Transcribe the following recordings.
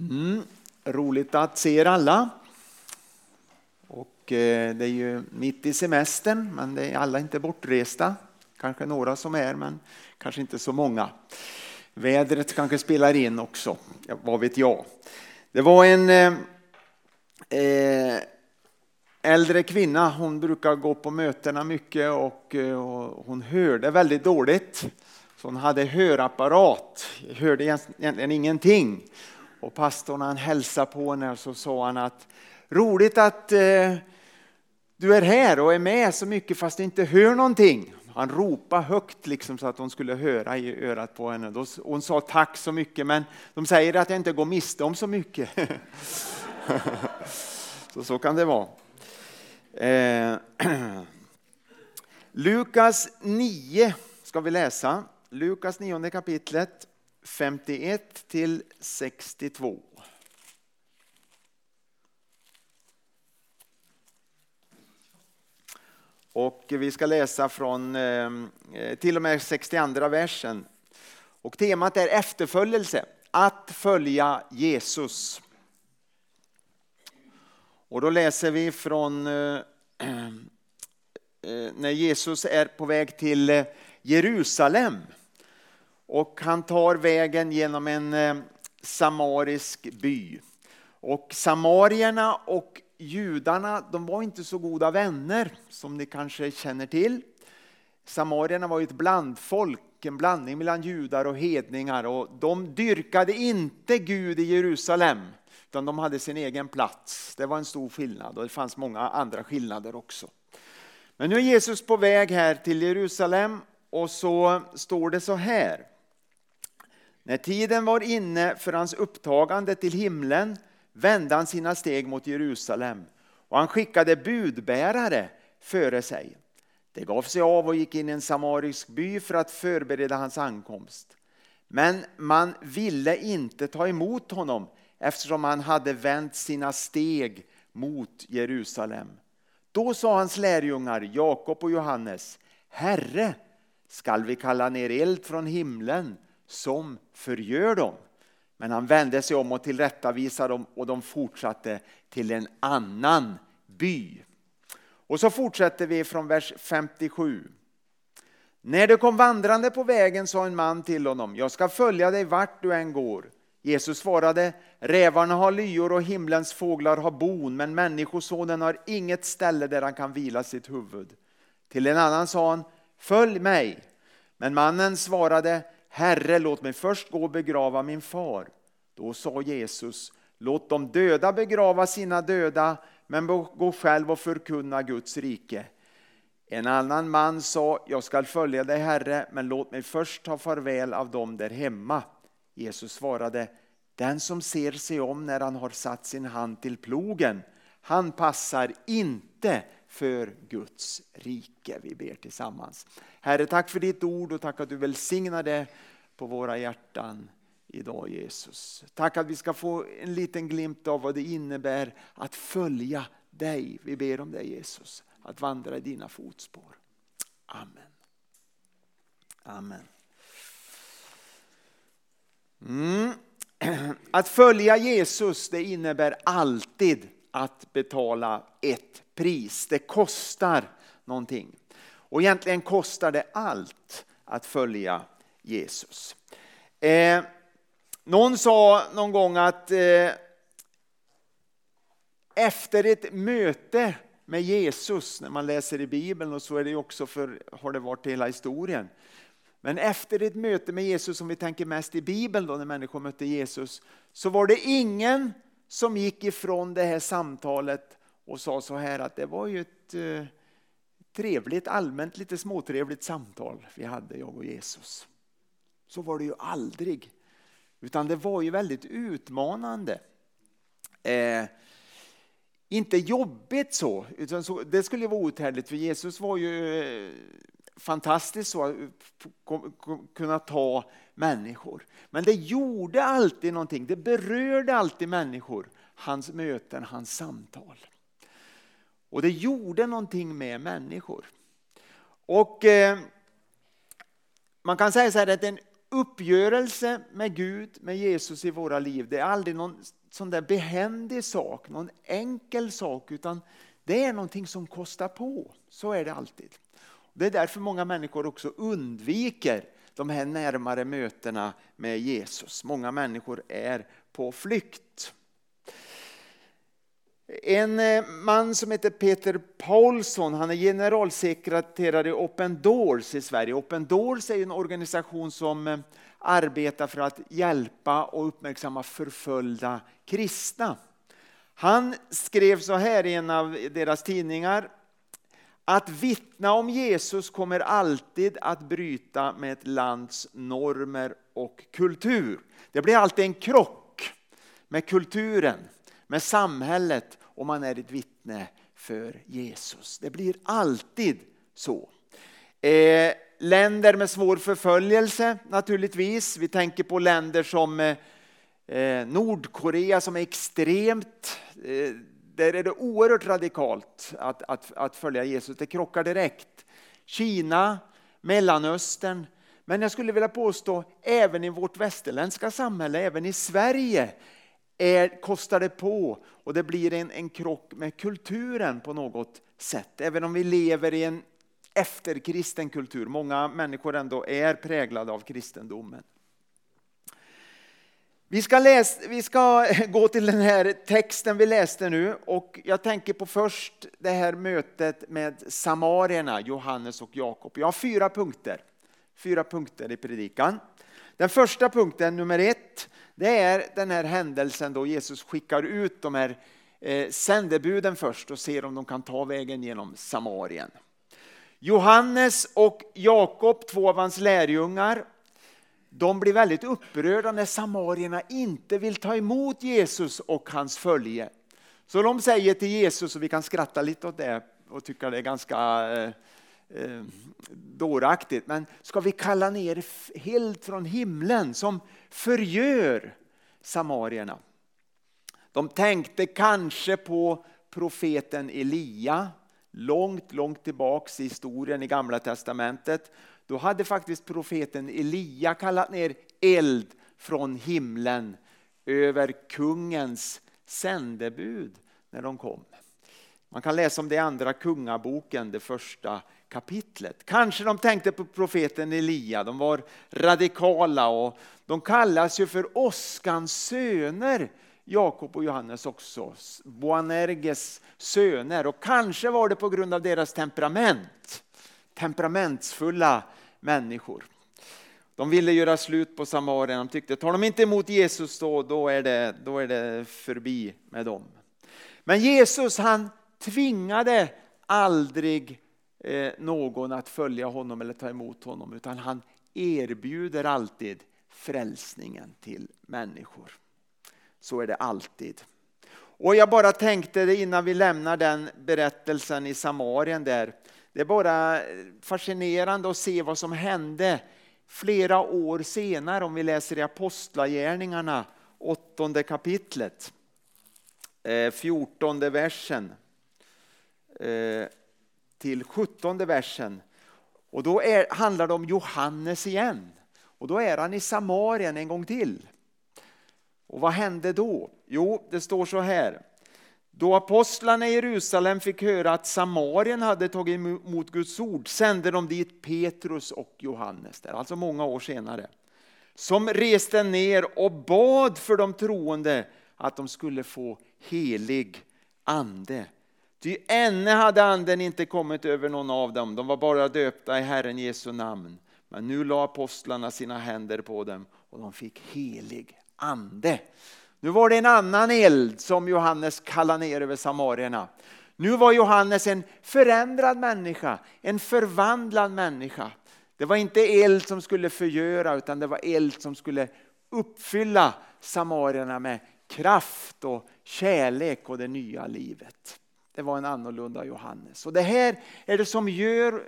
Mm, roligt att se er alla. Och eh, det är ju mitt i semestern, men det är alla inte bortresta. Kanske några som är, men kanske inte så många. Vädret kanske spelar in också, ja, vad vet jag. Det var en eh, eh äldre kvinna, hon brukar gå på mötena mycket och, eh, och hon hörde väldigt dåligt. Så hon hade hörapparat, hörde egentligen ingenting. Och pastorn han hälsade på henne och så sa han att roligt att eh, du är här och är med så mycket fast du inte hör någonting. Han ropade högt liksom så att hon skulle höra i örat på henne. Då, hon sa tack så mycket men de säger att jag inte går miste om så mycket. så, så kan det vara. Eh, Lukas 9 ska vi läsa. Lukas 9 kapitlet 51 till 62. Och vi ska läsa från eh, till och med 62 versen. Och temat är efterföljelse, att följa Jesus. Och då läser vi från eh, eh, när Jesus är på väg till Jerusalem. Och han tar vägen genom en eh, samarisk by. Och samarierna och judarna de var inte så goda vänner som ni kanske känner till. Samarierna var ett blandfolk, en blandning mellan judar och hedningar. Och de dyrkade inte Gud i Jerusalem, utan de hade sin egen plats. Det var en stor skillnad och det fanns många andra skillnader också. Men nu är Jesus på väg här till Jerusalem och så står det så här. När tiden var inne för hans upptagande till himlen vände han sina steg mot Jerusalem och han skickade budbärare före sig. De gav sig av och gick in i en samarisk by för att förbereda hans ankomst. Men man ville inte ta emot honom eftersom han hade vänt sina steg mot Jerusalem. Då sa hans lärjungar Jakob och Johannes, Herre, skall vi kalla ner eld från himlen som förgör dem. Men han vände sig om och tillrättavisade dem och de fortsatte till en annan by. Och så fortsätter vi från vers 57. När du kom vandrande på vägen sa en man till honom, jag ska följa dig vart du än går. Jesus svarade, rävarna har lyor och himlens fåglar har bon, men människosonen har inget ställe där han kan vila sitt huvud. Till en annan sa han, följ mig. Men mannen svarade, Herre, låt mig först gå och begrava min far. Då sa Jesus, låt de döda begrava sina döda, men gå själv och förkunna Guds rike. En annan man sa, jag skall följa dig Herre, men låt mig först ta farväl av dem där hemma. Jesus svarade, den som ser sig om när han har satt sin hand till plogen, han passar inte för Guds rike. Vi ber tillsammans. Herre, tack för ditt ord och tack att du välsignar det på våra hjärtan idag Jesus. Tack att vi ska få en liten glimt av vad det innebär att följa dig. Vi ber om dig Jesus, att vandra i dina fotspår. Amen. Amen. Mm. Att följa Jesus det innebär alltid att betala ett pris. Det kostar någonting. Och egentligen kostar det allt att följa Jesus. Eh, någon sa någon gång att eh, efter ett möte med Jesus, när man läser i Bibeln och så är det också för, har det varit hela historien. Men efter ett möte med Jesus, som vi tänker mest i Bibeln då när människor mötte Jesus, så var det ingen som gick ifrån det här samtalet och sa så här att det var ju ett eh, trevligt, allmänt lite småtrevligt samtal vi hade, jag och Jesus. Så var det ju aldrig. Utan det var ju väldigt utmanande. Eh, inte jobbigt så, utan så, det skulle vara outhärdligt för Jesus var ju eh, så att kunna ta människor. Men det gjorde alltid någonting, det berörde alltid människor, hans möten, hans samtal. Och det gjorde någonting med människor. Och eh, man kan säga så här att en uppgörelse med Gud, med Jesus i våra liv, det är aldrig någon sån där behändig sak, någon enkel sak, utan det är någonting som kostar på. Så är det alltid. Det är därför många människor också undviker de här närmare mötena med Jesus. Många människor är på flykt. En eh, man som heter Peter Paulsson, han är generalsekreterare i Open Doors i Sverige. Open Doors är en organisation som eh, arbetar för att hjälpa och uppmärksamma förföljda kristna. Han skrev så här i en av deras tidningar. Att vittna om Jesus kommer alltid att bryta med ett lands normer och kultur. Det blir alltid en krock med kulturen, med samhället om man är ett vittne för Jesus. Det blir alltid så. Eh, länder med svår förföljelse naturligtvis. Vi tänker på länder som eh, eh, Nordkorea som är extremt eh, där är det oerhört radikalt att, att, att följa Jesus. Det krockar direkt. Kina, Mellanöstern, men jag skulle vilja påstå även i vårt västerländska samhälle, även i Sverige, är, kostar det på och det blir en, en krock med kulturen på något sätt. Även om vi lever i en efterkristen kultur, många människor ändå är präglade av kristendomen. Vi ska, läsa, vi ska gå till den här texten vi läste nu och jag tänker på först det här mötet med samarierna, Johannes och Jakob. Jag har fyra punkter, fyra punkter i predikan. Den första punkten, nummer ett, det är den här händelsen då Jesus skickar ut de här eh, sändebuden först och ser om de kan ta vägen genom Samarien. Johannes och Jakob, två av hans lärjungar, de blir väldigt upprörda när samarierna inte vill ta emot Jesus och hans följe. Så de säger till Jesus, och vi kan skratta lite åt det och tycka det är ganska eh, eh, dåraktigt, men ska vi kalla ner helt från himlen som förgör samarierna? De tänkte kanske på profeten Elia, långt, långt tillbaks i historien i Gamla Testamentet då hade faktiskt profeten Elia kallat ner eld från himlen över kungens sändebud när de kom. Man kan läsa om det i andra kungaboken, det första kapitlet. Kanske de tänkte på profeten Elia, de var radikala och de kallas ju för åskans söner, Jakob och Johannes också, Boanerges söner. Och kanske var det på grund av deras temperament temperamentsfulla människor. De ville göra slut på Samarien. De tyckte tar de inte emot Jesus då, då, är det, då är det förbi med dem. Men Jesus han tvingade aldrig Eh, någon att följa honom eller ta emot honom utan han erbjuder alltid frälsningen till människor. Så är det alltid. Och jag bara tänkte det innan vi lämnar den berättelsen i Samarien där det är bara eh, fascinerande att se vad som hände flera år senare om vi läser i Apostlagärningarna, åttonde kapitlet, eh, fjortonde versen till sjuttonde versen. Och då är, handlar det om Johannes igen. Och då är han i Samarien en gång till. Och vad hände då? Jo, det står så här. Då apostlarna i Jerusalem fick höra att Samarien hade tagit emot Guds ord sände de dit Petrus och Johannes, där, alltså många år senare, som reste ner och bad för de troende att de skulle få helig ande. Ty ännu hade anden inte kommit över någon av dem, de var bara döpta i Herren Jesu namn. Men nu la apostlarna sina händer på dem och de fick helig ande. Nu var det en annan eld som Johannes kallade ner över samarierna. Nu var Johannes en förändrad människa, en förvandlad människa. Det var inte eld som skulle förgöra utan det var eld som skulle uppfylla samarierna med kraft och kärlek och det nya livet. Det var en annorlunda Johannes. Och det här är det som gör,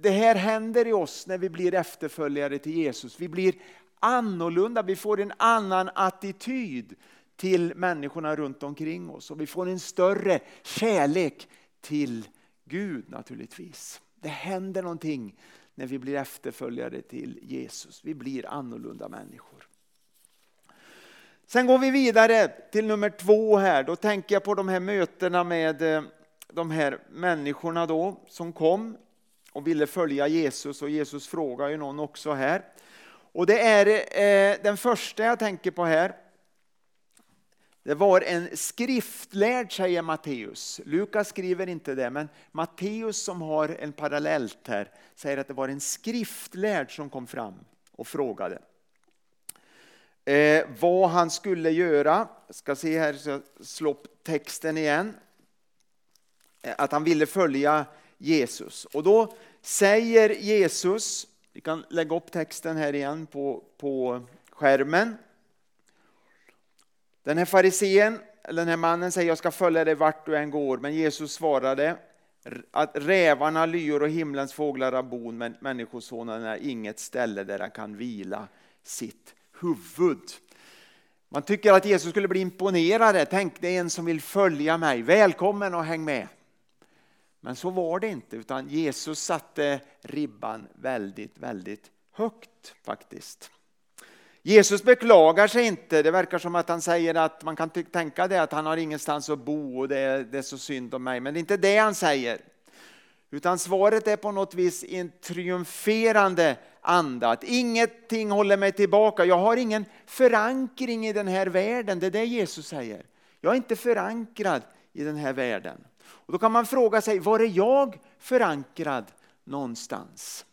det här händer i oss när vi blir efterföljare till Jesus. Vi blir annorlunda, vi får en annan attityd till människorna runt omkring oss och vi får en större kärlek till Gud naturligtvis. Det händer någonting när vi blir efterföljare till Jesus. Vi blir annorlunda människor. Sen går vi vidare till nummer två här. Då tänker jag på de här mötena med eh, de här människorna då som kom och ville följa Jesus och Jesus frågar ju någon också här. Och det är eh, den första jag tänker på här. Det var en skriftlärd säger Matteus. Lukas skriver inte det men Matteus som har en parallellt här säger att det var en skriftlärd som kom fram och frågade eh, vad han skulle göra. Jag ska se här, så slå upp texten igen. Eh, att han ville följa Jesus. Och då säger Jesus, vi kan lägga upp texten här igen på, på skärmen. Den här farisén, den här mannen säger jag ska följa dig vart du än går. Men Jesus svarade att rävarna, lyor och himlens fåglar har bon men människosonen är inget ställe där han kan vila sitt huvud. Man tycker att Jesus skulle bli imponerad. Tänk, det är en som vill följa mig. Välkommen och häng med. Men så var det inte, utan Jesus satte ribban väldigt, väldigt högt faktiskt. Jesus beklagar sig inte. Det verkar som att han säger att man kan tänka det att han har ingenstans att bo och det är, det är så synd om mig. Men det är inte det han säger. Utan svaret är på något vis en triumferande anda. Att ingenting håller mig tillbaka. Jag har ingen förankring i den här världen. Det är det Jesus säger. Jag är inte förankrad i den här världen. Och då kan man fråga sig, var är jag förankrad någonstans?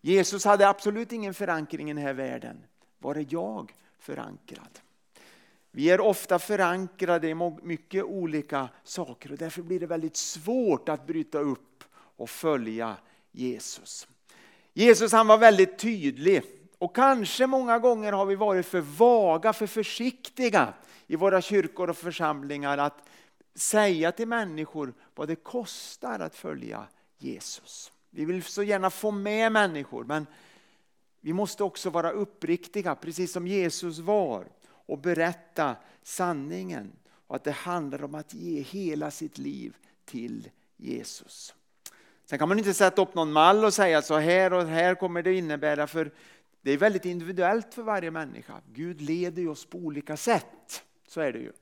Jesus hade absolut ingen förankring i den här världen. Var är jag förankrad? Vi är ofta förankrade i mycket olika saker och därför blir det väldigt svårt att bryta upp och följa Jesus. Jesus han var väldigt tydlig och kanske många gånger har vi varit för vaga, för försiktiga i våra kyrkor och församlingar att säga till människor vad det kostar att följa Jesus. Vi vill så gärna få med människor men vi måste också vara uppriktiga precis som Jesus var och berätta sanningen och att det handlar om att ge hela sitt liv till Jesus. Sen kan man inte sätta upp någon mall och säga så här och här kommer det innebära för det är väldigt individuellt för varje människa. Gud leder oss på olika sätt. Så är det ju.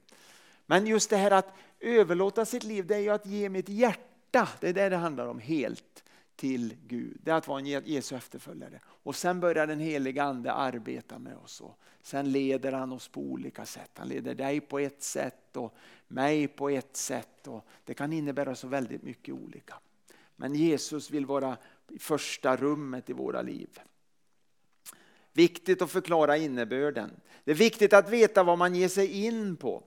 Men just det här att överlåta sitt liv, det är ju att ge mitt hjärta. Det är det det handlar om helt till Gud. Det är att vara en Jesu efterföljare. Och sen börjar den heliga ande arbeta med oss. Och sen leder han oss på olika sätt. Han leder dig på ett sätt och mig på ett sätt. Och det kan innebära så väldigt mycket olika. Men Jesus vill vara i första rummet i våra liv. Viktigt att förklara innebörden. Det är viktigt att veta vad man ger sig in på.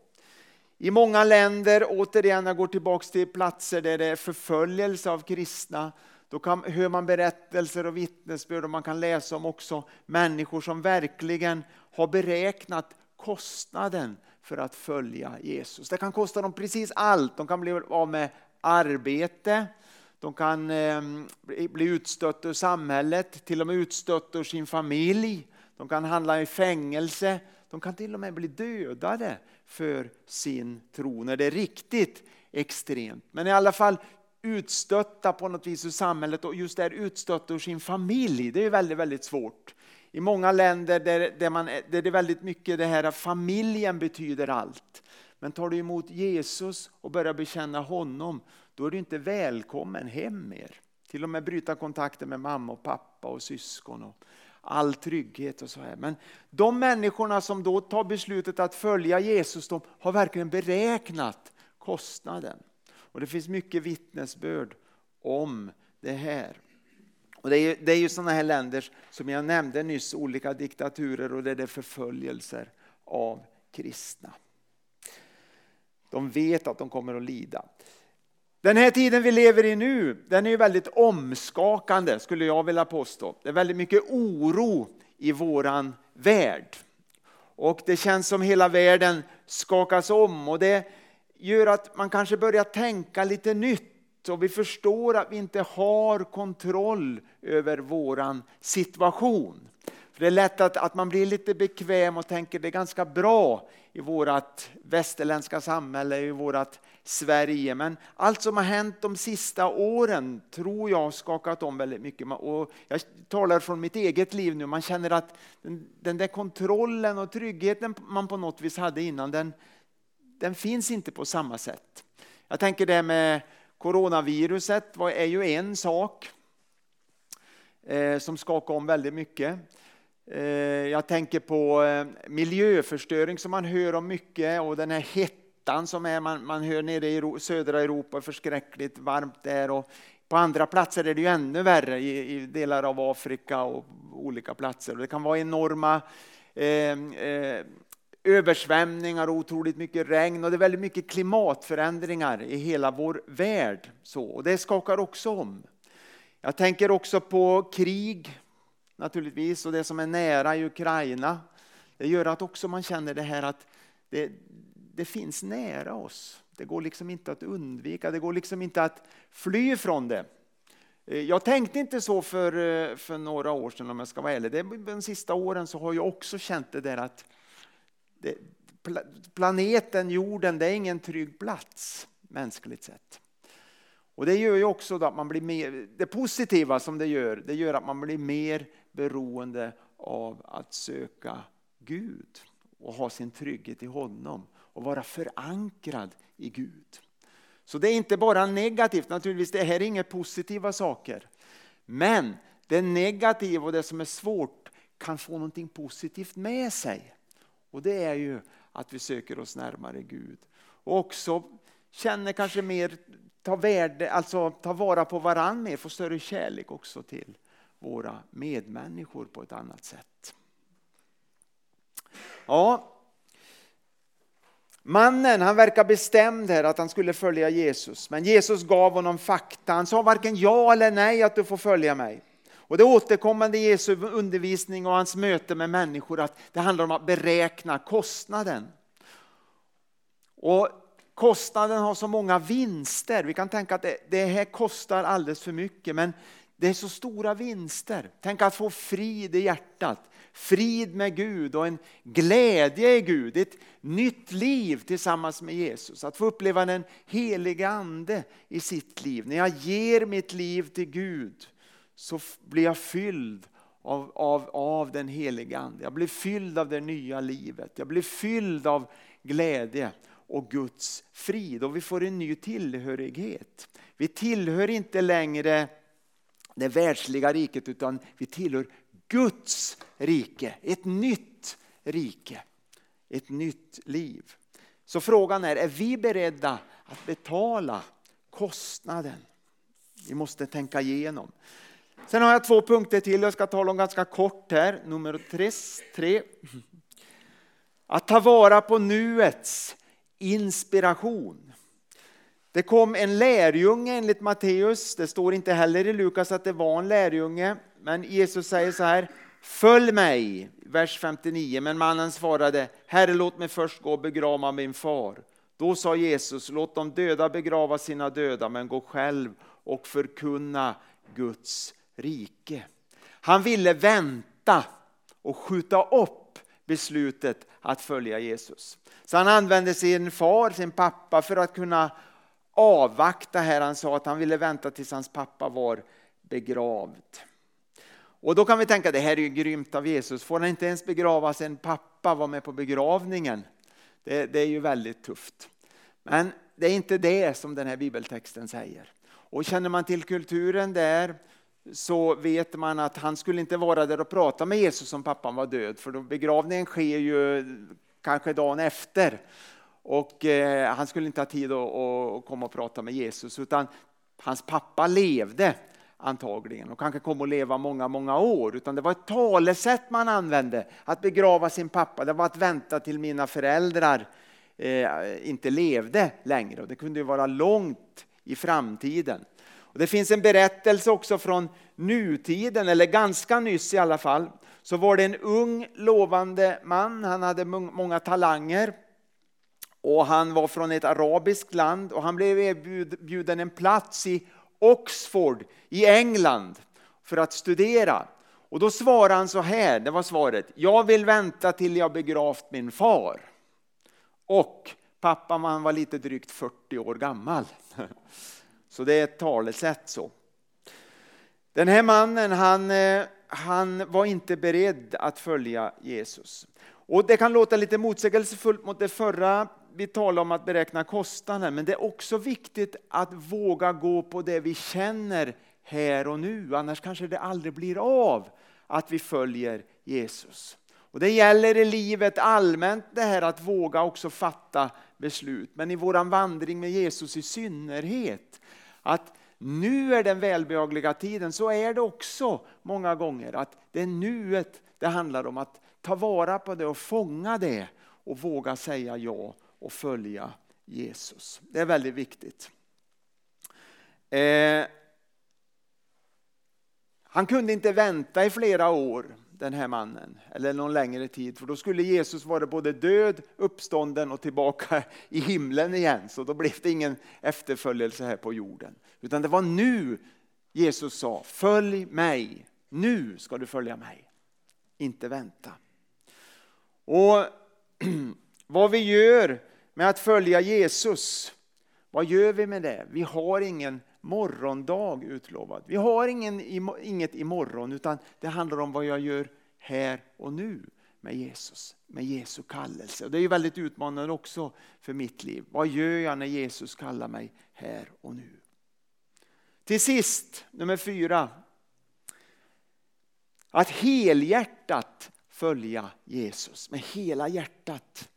I många länder, återigen jag går tillbaka till platser där det är förföljelse av kristna, då kan, hör man berättelser och vittnesbörd och man kan läsa om också människor som verkligen har beräknat kostnaden för att följa Jesus. Det kan kosta dem precis allt. De kan bli av med arbete, de kan ehm, bli utstötta ur samhället, till och med utstötta ur sin familj. De kan handla i fängelse, de kan till och med bli dödade för sin tro när det är riktigt extremt. Men i alla fall utstötta på något vis ur samhället och just där utstötta ur sin familj. Det är väldigt, väldigt svårt. I många länder där, där, man, där det är väldigt mycket det här att familjen betyder allt. Men tar du emot Jesus och börjar bekänna honom, då är du inte välkommen hem mer. Till och med bryta kontakten med mamma och pappa och syskon. Och all trygghet och så här. Men de människorna som då tar beslutet att följa Jesus, de har verkligen beräknat kostnaden. Och det finns mycket vittnesbörd om det här. Och det, är, det är ju sådana här länder som jag nämnde nyss, olika diktaturer och där det är förföljelser av kristna. De vet att de kommer att lida. Den här tiden vi lever i nu, den är ju väldigt omskakande skulle jag vilja påstå. Det är väldigt mycket oro i våran värld. Och det känns som hela världen skakas om och det gör att man kanske börjar tänka lite nytt och vi förstår att vi inte har kontroll över våran situation. För det är lätt att, att man blir lite bekväm och tänker det är ganska bra i vårt västerländska samhälle, i vårt Sverige. Men allt som har hänt de sista åren tror jag har skakat om väldigt mycket. Och jag talar från mitt eget liv nu. Man känner att den, den där kontrollen och tryggheten man på något vis hade innan, den, den finns inte på samma sätt. Jag tänker det med coronaviruset är ju en sak eh, som skakar om väldigt mycket. Eh, jag tänker på eh, miljöförstöring som man hör om mycket och den här hettan som är, man, man hör nere i södra Europa, förskräckligt varmt där. Och på andra platser är det ju ännu värre, i, i delar av Afrika och olika platser. Och det kan vara enorma eh, eh, översvämningar och otroligt mycket regn och det är väldigt mycket klimatförändringar i hela vår värld. Så, och det skakar också om. Jag tänker också på krig naturligtvis och det som är nära i Ukraina. Det gör att också man känner det här att det, det finns nära oss. Det går liksom inte att undvika, det går liksom inte att fly från det. Eh, jag tänkte inte så för, eh, för några år sedan om jag ska vara ärlig. De sista åren så har jag också känt det där att det, planeten, jorden, det är ingen trygg plats mänskligt sett. Och det gör ju också att man blir mer, det positiva som det gör, det gör att man blir mer beroende av att söka Gud och ha sin trygghet i honom och vara förankrad i Gud. Så det är inte bara negativt, naturligtvis det här är inga positiva saker. Men det negativa och det som är svårt kan få någonting positivt med sig. Och det är ju att vi söker oss närmare Gud. Och också känner kanske mer, ta, värde, alltså, ta vara på varandra mer, få större kärlek också till våra medmänniskor på ett annat sätt. Ja, Mannen han verkar bestämd här att han skulle följa Jesus. Men Jesus gav honom fakta. Han sa varken ja eller nej att du får följa mig. Och det återkommande i Jesu undervisning och hans möte med människor att det handlar om att beräkna kostnaden. Och kostnaden har så många vinster. Vi kan tänka att det, det här kostar alldeles för mycket men det är så stora vinster. Tänk att få frid i hjärtat, frid med Gud och en glädje i Gud. Ett nytt liv tillsammans med Jesus. Att få uppleva den heliga ande i sitt liv. När jag ger mitt liv till Gud så blir jag fylld av, av, av den heliga Ande. Jag blir fylld av det nya livet. Jag blir fylld av glädje och Guds frid. Och vi får en ny tillhörighet. Vi tillhör inte längre det världsliga riket utan vi tillhör Guds rike. Ett nytt rike. Ett nytt liv. Så frågan är, är vi beredda att betala kostnaden? Vi måste tänka igenom. Sen har jag två punkter till, jag ska tala om ganska kort här. Nummer tre. Att ta vara på nuets inspiration. Det kom en lärjunge enligt Matteus, det står inte heller i Lukas att det var en lärjunge, men Jesus säger så här, följ mig, vers 59, men mannen svarade, Herre låt mig först gå och begrava min far. Då sa Jesus, låt de döda begrava sina döda, men gå själv och förkunna Guds rike. Han ville vänta och skjuta upp beslutet att följa Jesus. Så han använde sin far, sin pappa för att kunna avvakta här. Han sa att han ville vänta tills hans pappa var begravd. Och då kan vi tänka det här är ju grymt av Jesus. Får han inte ens begrava sin pappa, vara med på begravningen? Det, det, är ju väldigt tufft. Men det är inte det som den här bibeltexten säger. Och känner man till kulturen där så vet man att han skulle inte vara där och prata med Jesus om pappan var död. För begravningen sker ju kanske dagen efter. Och eh, han skulle inte ha tid att, att komma och prata med Jesus utan hans pappa levde antagligen och kanske kommer att leva många, många år. Utan det var ett talesätt man använde, att begrava sin pappa. Det var att vänta till mina föräldrar eh, inte levde längre. Och det kunde ju vara långt i framtiden. Och det finns en berättelse också från nutiden, eller ganska nyss i alla fall. Så var det en ung lovande man, han hade många talanger. Och han var från ett arabiskt land och han blev erbjuden en plats i Oxford i England för att studera. Och då svarade han så här, det var svaret. Jag vill vänta till jag begravt min far. Och pappan han var lite drygt 40 år gammal. Så det är ett talesätt så. Den här mannen han, eh, han var inte beredd att följa Jesus. Och Det kan låta lite motsägelsefullt mot det förra vi talar om att beräkna kostnaden, men det är också viktigt att våga gå på det vi känner här och nu, annars kanske det aldrig blir av att vi följer Jesus. Och Det gäller i livet allmänt det här att våga också fatta beslut, men i våran vandring med Jesus i synnerhet. Att nu är den välbehagliga tiden, så är det också många gånger. Att det är nuet det handlar om, att ta vara på det och fånga det och våga säga ja och följa Jesus. Det är väldigt viktigt. Eh, han kunde inte vänta i flera år, den här mannen, eller någon längre tid, för då skulle Jesus vara både död, uppstånden och tillbaka i himlen igen, så då blev det ingen efterföljelse här på jorden. Utan det var nu Jesus sa, följ mig, nu ska du följa mig, inte vänta. Och vad vi gör med att följa Jesus, vad gör vi med det? Vi har ingen morgondag utlovad. Vi har ingen, inget imorgon utan det handlar om vad jag gör här och nu med Jesus, med Jesu kallelse. Och det är ju väldigt utmanande också för mitt liv. Vad gör jag när Jesus kallar mig här och nu? Till sist, nummer fyra. Att helhjärtat följa Jesus med hela hjärtat.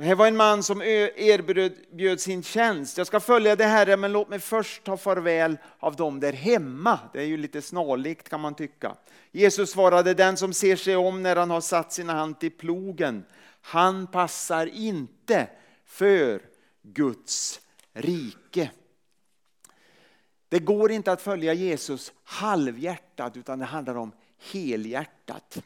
Det var en man som erbjöd sin tjänst. Jag ska följa det här, men låt mig först ta farväl av dem där hemma. Det är ju lite snarlikt kan man tycka. Jesus svarade, den som ser sig om när han har satt sin hand till plogen, han passar inte för Guds rike. Det går inte att följa Jesus halvhjärtat, utan det handlar om helhjärtat.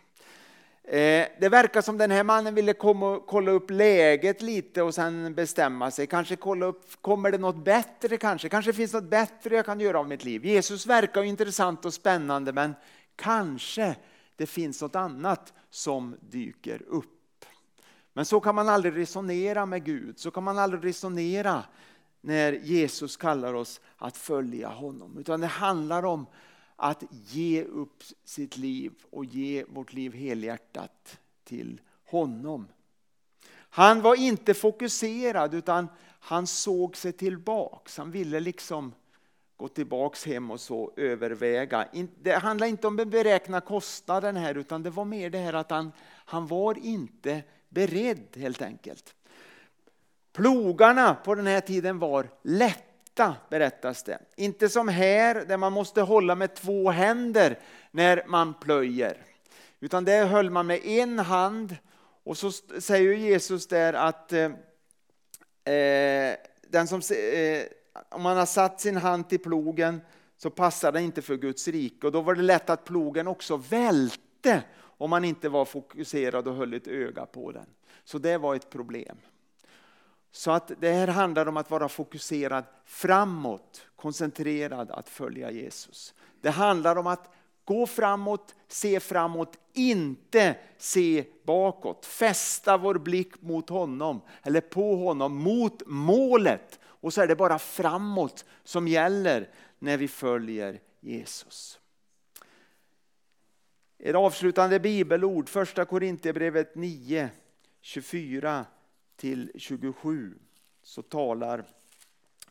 Eh, det verkar som den här mannen ville komma, kolla upp läget lite och sen bestämma sig. Kanske kolla upp, kommer det något bättre kanske? Kanske finns något bättre jag kan göra av mitt liv. Jesus verkar intressant och spännande men kanske det finns något annat som dyker upp. Men så kan man aldrig resonera med Gud, så kan man aldrig resonera när Jesus kallar oss att följa honom. Utan det handlar om att ge upp sitt liv och ge vårt liv helhjärtat till honom. Han var inte fokuserad utan han såg sig tillbaks. Han ville liksom gå tillbaks hem och så överväga. Det handlar inte om att beräkna kostnaden här utan det var mer det här att han, han var inte beredd helt enkelt. Plogarna på den här tiden var lätt lätta berättas det. Inte som här där man måste hålla med två händer när man plöjer. Utan det höll man med en hand och så säger Jesus där att eh, eh den som, eh, om man har satt sin hand till plogen så passar den inte för Guds rike. Och då var det lätt att plogen också välte om man inte var fokuserad och höll ett öga på den. Så det var ett problem. Så att det här handlar om att vara fokuserad framåt, koncentrerad att följa Jesus. Det handlar om att gå framåt, se framåt, inte se bakåt. Fästa vår blick mot honom, eller på honom, mot målet. Och så är det bara framåt som gäller när vi följer Jesus. Ett avslutande bibelord, första Korinthierbrevet 9, 24 till 27 så talar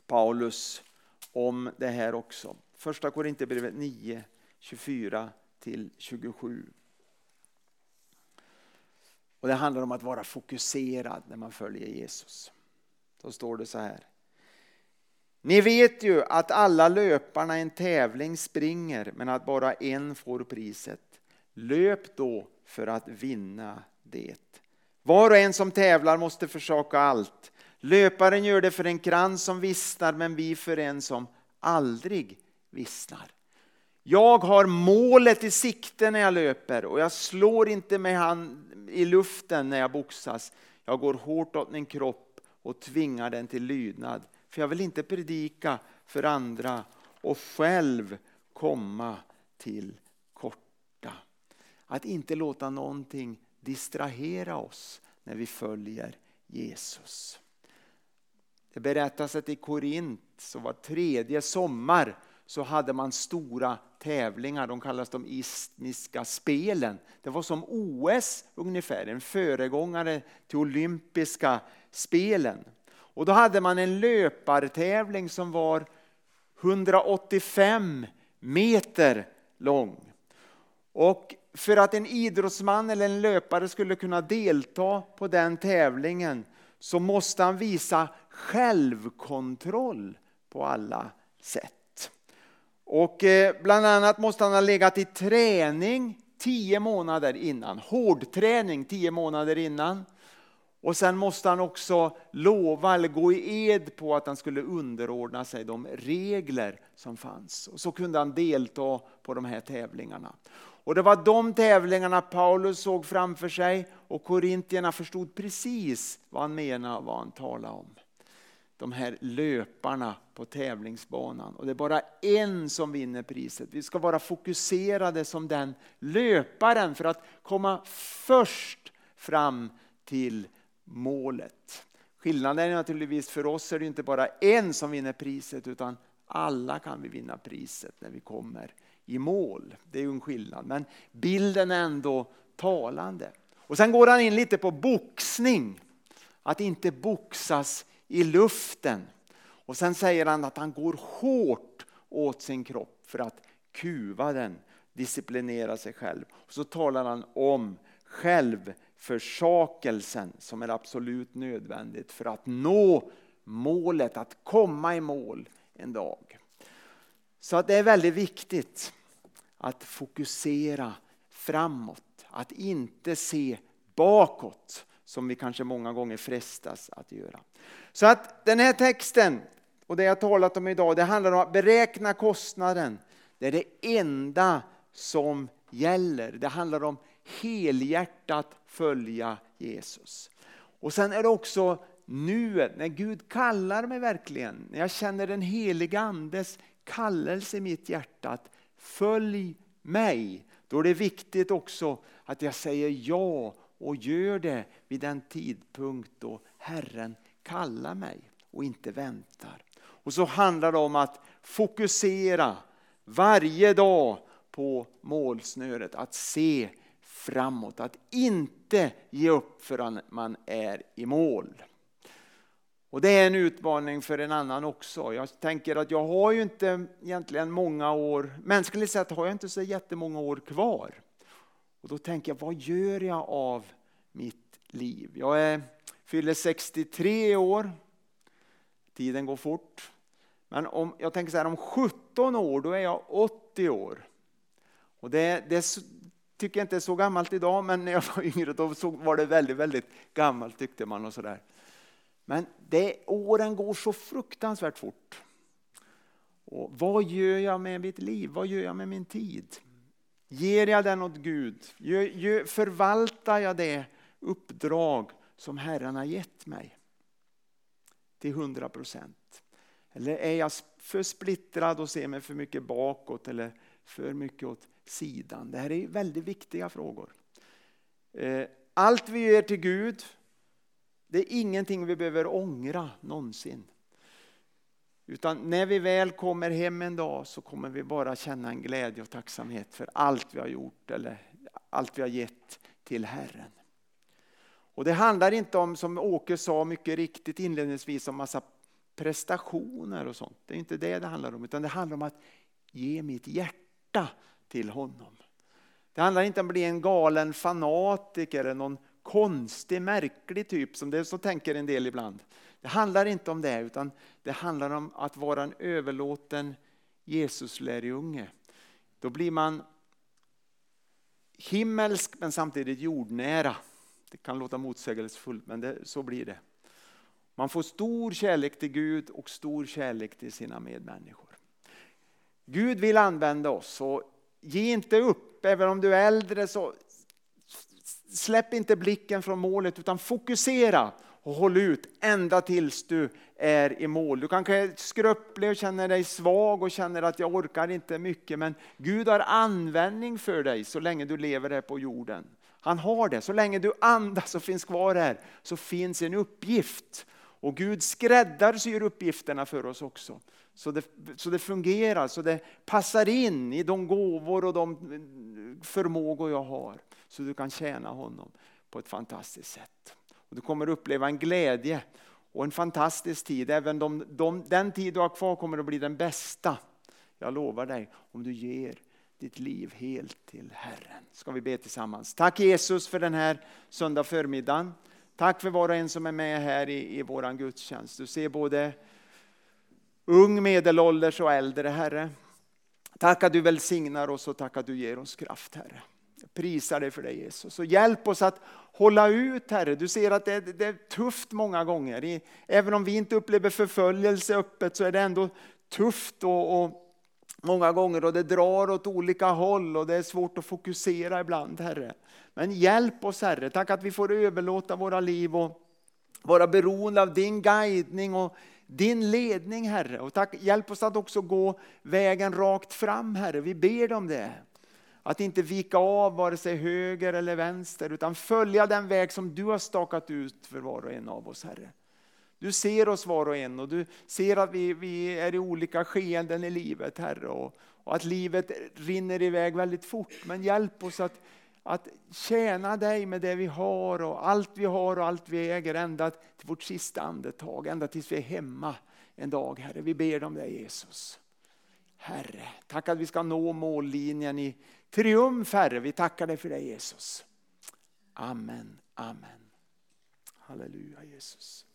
Paulus om det här också. Första Korinthierbrevet 9, 24 till 27. Och Det handlar om att vara fokuserad när man följer Jesus. Då står det så här. Ni vet ju att alla löparna i en tävling springer men att bara en får priset. Löp då för att vinna det. Var och en som tävlar måste försaka allt. Löparen gör det för en krans som vissnar, men vi för en som aldrig vissnar. Jag har målet i sikte när jag löper och jag slår inte med hand i luften när jag boxas. Jag går hårt åt min kropp och tvingar den till lydnad. För jag vill inte predika för andra och själv komma till korta. att inte låta någonting distrahera oss när vi följer Jesus. Det berättas att i Korint så var tredje sommar så hade man stora tävlingar, de kallas de istniska spelen. Det var som OS ungefär, en föregångare till olympiska spelen. Och då hade man en löpartävling som var 185 meter lång. Och för att en idrottsman eller en löpare skulle kunna delta på den tävlingen så måste han visa självkontroll på alla sätt. Och eh, bland annat måste han ha legat i träning tio månader innan, hårdträning tio månader innan. Och sen måste han också lova eller gå i ed på att han skulle underordna sig de regler som fanns. Och så kunde han delta på de här tävlingarna. Och det var de tävlingarna Paulus såg framför sig och korintierna förstod precis vad han menade och vad han talade om. De här löparna på tävlingsbanan. Och det är bara en som vinner priset. Vi ska vara fokuserade som den löparen för att komma först fram till målet. Skillnaden är naturligtvis för oss är det inte bara en som vinner priset utan alla kan vi vinna priset när vi kommer i mål. Det är ju en skillnad men bilden är ändå talande. Och sen går han in lite på boxning. Att inte boxas i luften. Och sen säger han att han går hårt åt sin kropp för att kuva den, disciplinera sig själv. Och så talar han om självförsakelsen som är absolut nödvändigt för att nå målet, att komma i mål en dag. Så att det är väldigt viktigt att fokusera framåt, att inte se bakåt som vi kanske många gånger frestas att göra. Så att den här texten och det jag talat om idag, det handlar om att beräkna kostnaden. Det är det enda som gäller. Det handlar om helhjärtat följa Jesus. Och sen är det också nuet, när Gud kallar mig verkligen, när jag känner den heliga Andes kallelse i mitt hjärta att följ mig. Då är det viktigt också att jag säger ja och gör det vid den tidpunkt då Herren kallar mig och inte väntar. Och så handlar det om att fokusera varje dag på målsnöret, att se framåt, att inte ge upp förrän man är i mål. Och det är en utmaning för en annan också. Jag tänker att jag har ju inte egentligen många år, mänskligt sett har jag inte så jättemånga år kvar. Och då tänker jag, vad gör jag av mitt liv? Jag är, fyller 63 år, tiden går fort. Men om, jag tänker så här, om 17 år då är jag 80 år. Och det, det tycker jag inte är så gammalt idag, men när jag var yngre då var det väldigt, väldigt gammalt tyckte man. och så där. Men det, åren går så fruktansvärt fort. Och vad gör jag med mitt liv? Vad gör jag med min tid? Ger jag den åt Gud? Gör, gör, förvaltar jag det uppdrag som Herren har gett mig? Till hundra procent. Eller är jag för splittrad och ser mig för mycket bakåt eller för mycket åt sidan? Det här är väldigt viktiga frågor. Eh, allt vi gör till Gud det är ingenting vi behöver ångra någonsin. Utan när vi väl kommer hem en dag så kommer vi bara känna en glädje och tacksamhet för allt vi har gjort eller allt vi har gett till Herren. Och Det handlar inte om, som Åke sa mycket riktigt inledningsvis, om massa prestationer och sånt. Det är inte det det handlar om, utan det handlar om att ge mitt hjärta till honom. Det handlar inte om att bli en galen fanatiker eller någon konstig, märklig typ, som det så tänker en del ibland. Det handlar inte om det, utan det handlar om att vara en överlåten Jesuslärjunge. Då blir man himmelsk men samtidigt jordnära. Det kan låta motsägelsefullt, men det, så blir det. Man får stor kärlek till Gud och stor kärlek till sina medmänniskor. Gud vill använda oss, och ge inte upp. Även om du är äldre, så släpp inte blicken från målet utan fokusera. Och håll ut ända tills du är i mål. Du kanske är skröplig och känner dig svag och känner att jag orkar inte mycket. Men Gud har användning för dig så länge du lever här på jorden. Han har det. Så länge du andas och finns kvar här så finns en uppgift. Och Gud skräddarsyr uppgifterna för oss också. Så det, så det fungerar, så det passar in i de gåvor och de eh, förmågor jag har. Så du kan tjäna honom på ett fantastiskt sätt. Och du kommer uppleva en glädje och en fantastisk tid. Även de, de, den tid du har kvar kommer att bli den bästa. Jag lovar dig om du ger ditt liv helt till Herren. Ska vi be tillsammans. Tack Jesus för den här söndag förmiddagen. Tack för var och en som är med här i, i vår gudstjänst. Du ser både ung, medelålders och äldre Herre. Tack att du välsignar oss och tack att du ger oss kraft Herre. Jag prisar dig för det Jesus. Och hjälp oss att hålla ut Herre. Du ser att det, det är tufft många gånger. Även om vi inte upplever förföljelse öppet så är det ändå tufft och, och många gånger och det drar åt olika håll och det är svårt att fokusera ibland Herre. Men hjälp oss Herre, tack att vi får överlåta våra liv och vara beroende av din guidning och din ledning Herre. Och tack, hjälp oss att också gå vägen rakt fram Herre, vi ber om det. Att inte vika av vare sig höger eller vänster utan följa den väg som du har stakat ut för var och en av oss Herre. Du ser oss var och en och du ser att vi, vi är i olika skeenden i livet Herre och, och, att livet rinner iväg väldigt fort. Men hjälp oss att, att tjäna dig med det vi har och allt vi har och allt vi äger ända till vårt sista andetag, ända tills vi är hemma en dag Herre. Vi ber om dig Jesus. Herre, tack att vi ska nå mållinjen i triumf Herre. Vi tackar dig för det Jesus. Amen, amen. Halleluja Jesus.